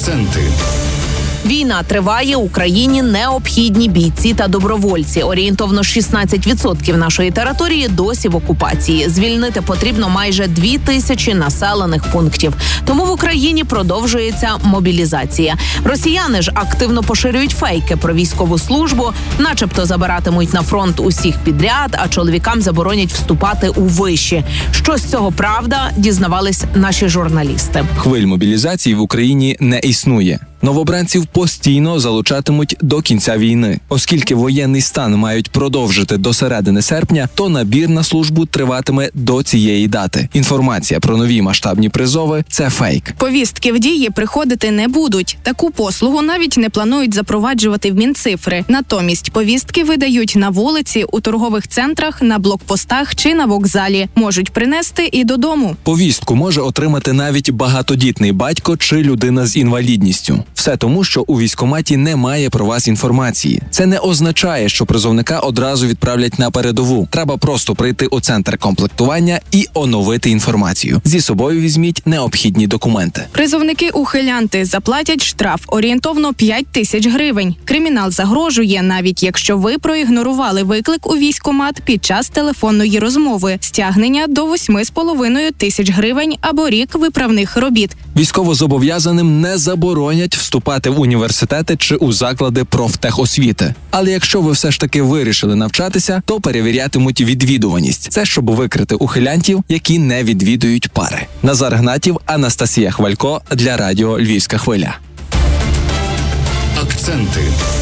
Акценти. Війна триває Україні необхідні бійці та добровольці. Орієнтовно 16% нашої території досі в окупації. Звільнити потрібно майже дві тисячі населених пунктів. Тому в Україні продовжується мобілізація. Росіяни ж активно поширюють фейки про військову службу, начебто забиратимуть на фронт усіх підряд, а чоловікам заборонять вступати у виші. Що з цього правда, дізнавались наші журналісти. Хвиль мобілізації в Україні не існує. Новобранців постійно залучатимуть до кінця війни, оскільки воєнний стан мають продовжити до середини серпня, то набір на службу триватиме до цієї дати. Інформація про нові масштабні призови це фейк. Повістки в дії приходити не будуть. Таку послугу навіть не планують запроваджувати в мінцифри. Натомість повістки видають на вулиці, у торгових центрах, на блокпостах чи на вокзалі. Можуть принести і додому. Повістку може отримати навіть багатодітний батько чи людина з інвалідністю. Все тому, що у військкоматі немає про вас інформації. Це не означає, що призовника одразу відправлять на передову. Треба просто прийти у центр комплектування і оновити інформацію. Зі собою візьміть необхідні документи. Призовники ухилянти заплатять штраф орієнтовно 5 тисяч гривень. Кримінал загрожує, навіть якщо ви проігнорували виклик у військкомат під час телефонної розмови, стягнення до 8,5 тисяч гривень або рік виправних робіт. Військовозобов'язаним не заборонять вступати в університети чи у заклади профтехосвіти. Але якщо ви все ж таки вирішили навчатися, то перевірятимуть відвідуваність. Це щоб викрити ухилянтів, які не відвідують пари. Назар Гнатів, Анастасія Хвалько для радіо Львівська хвиля. Акценти.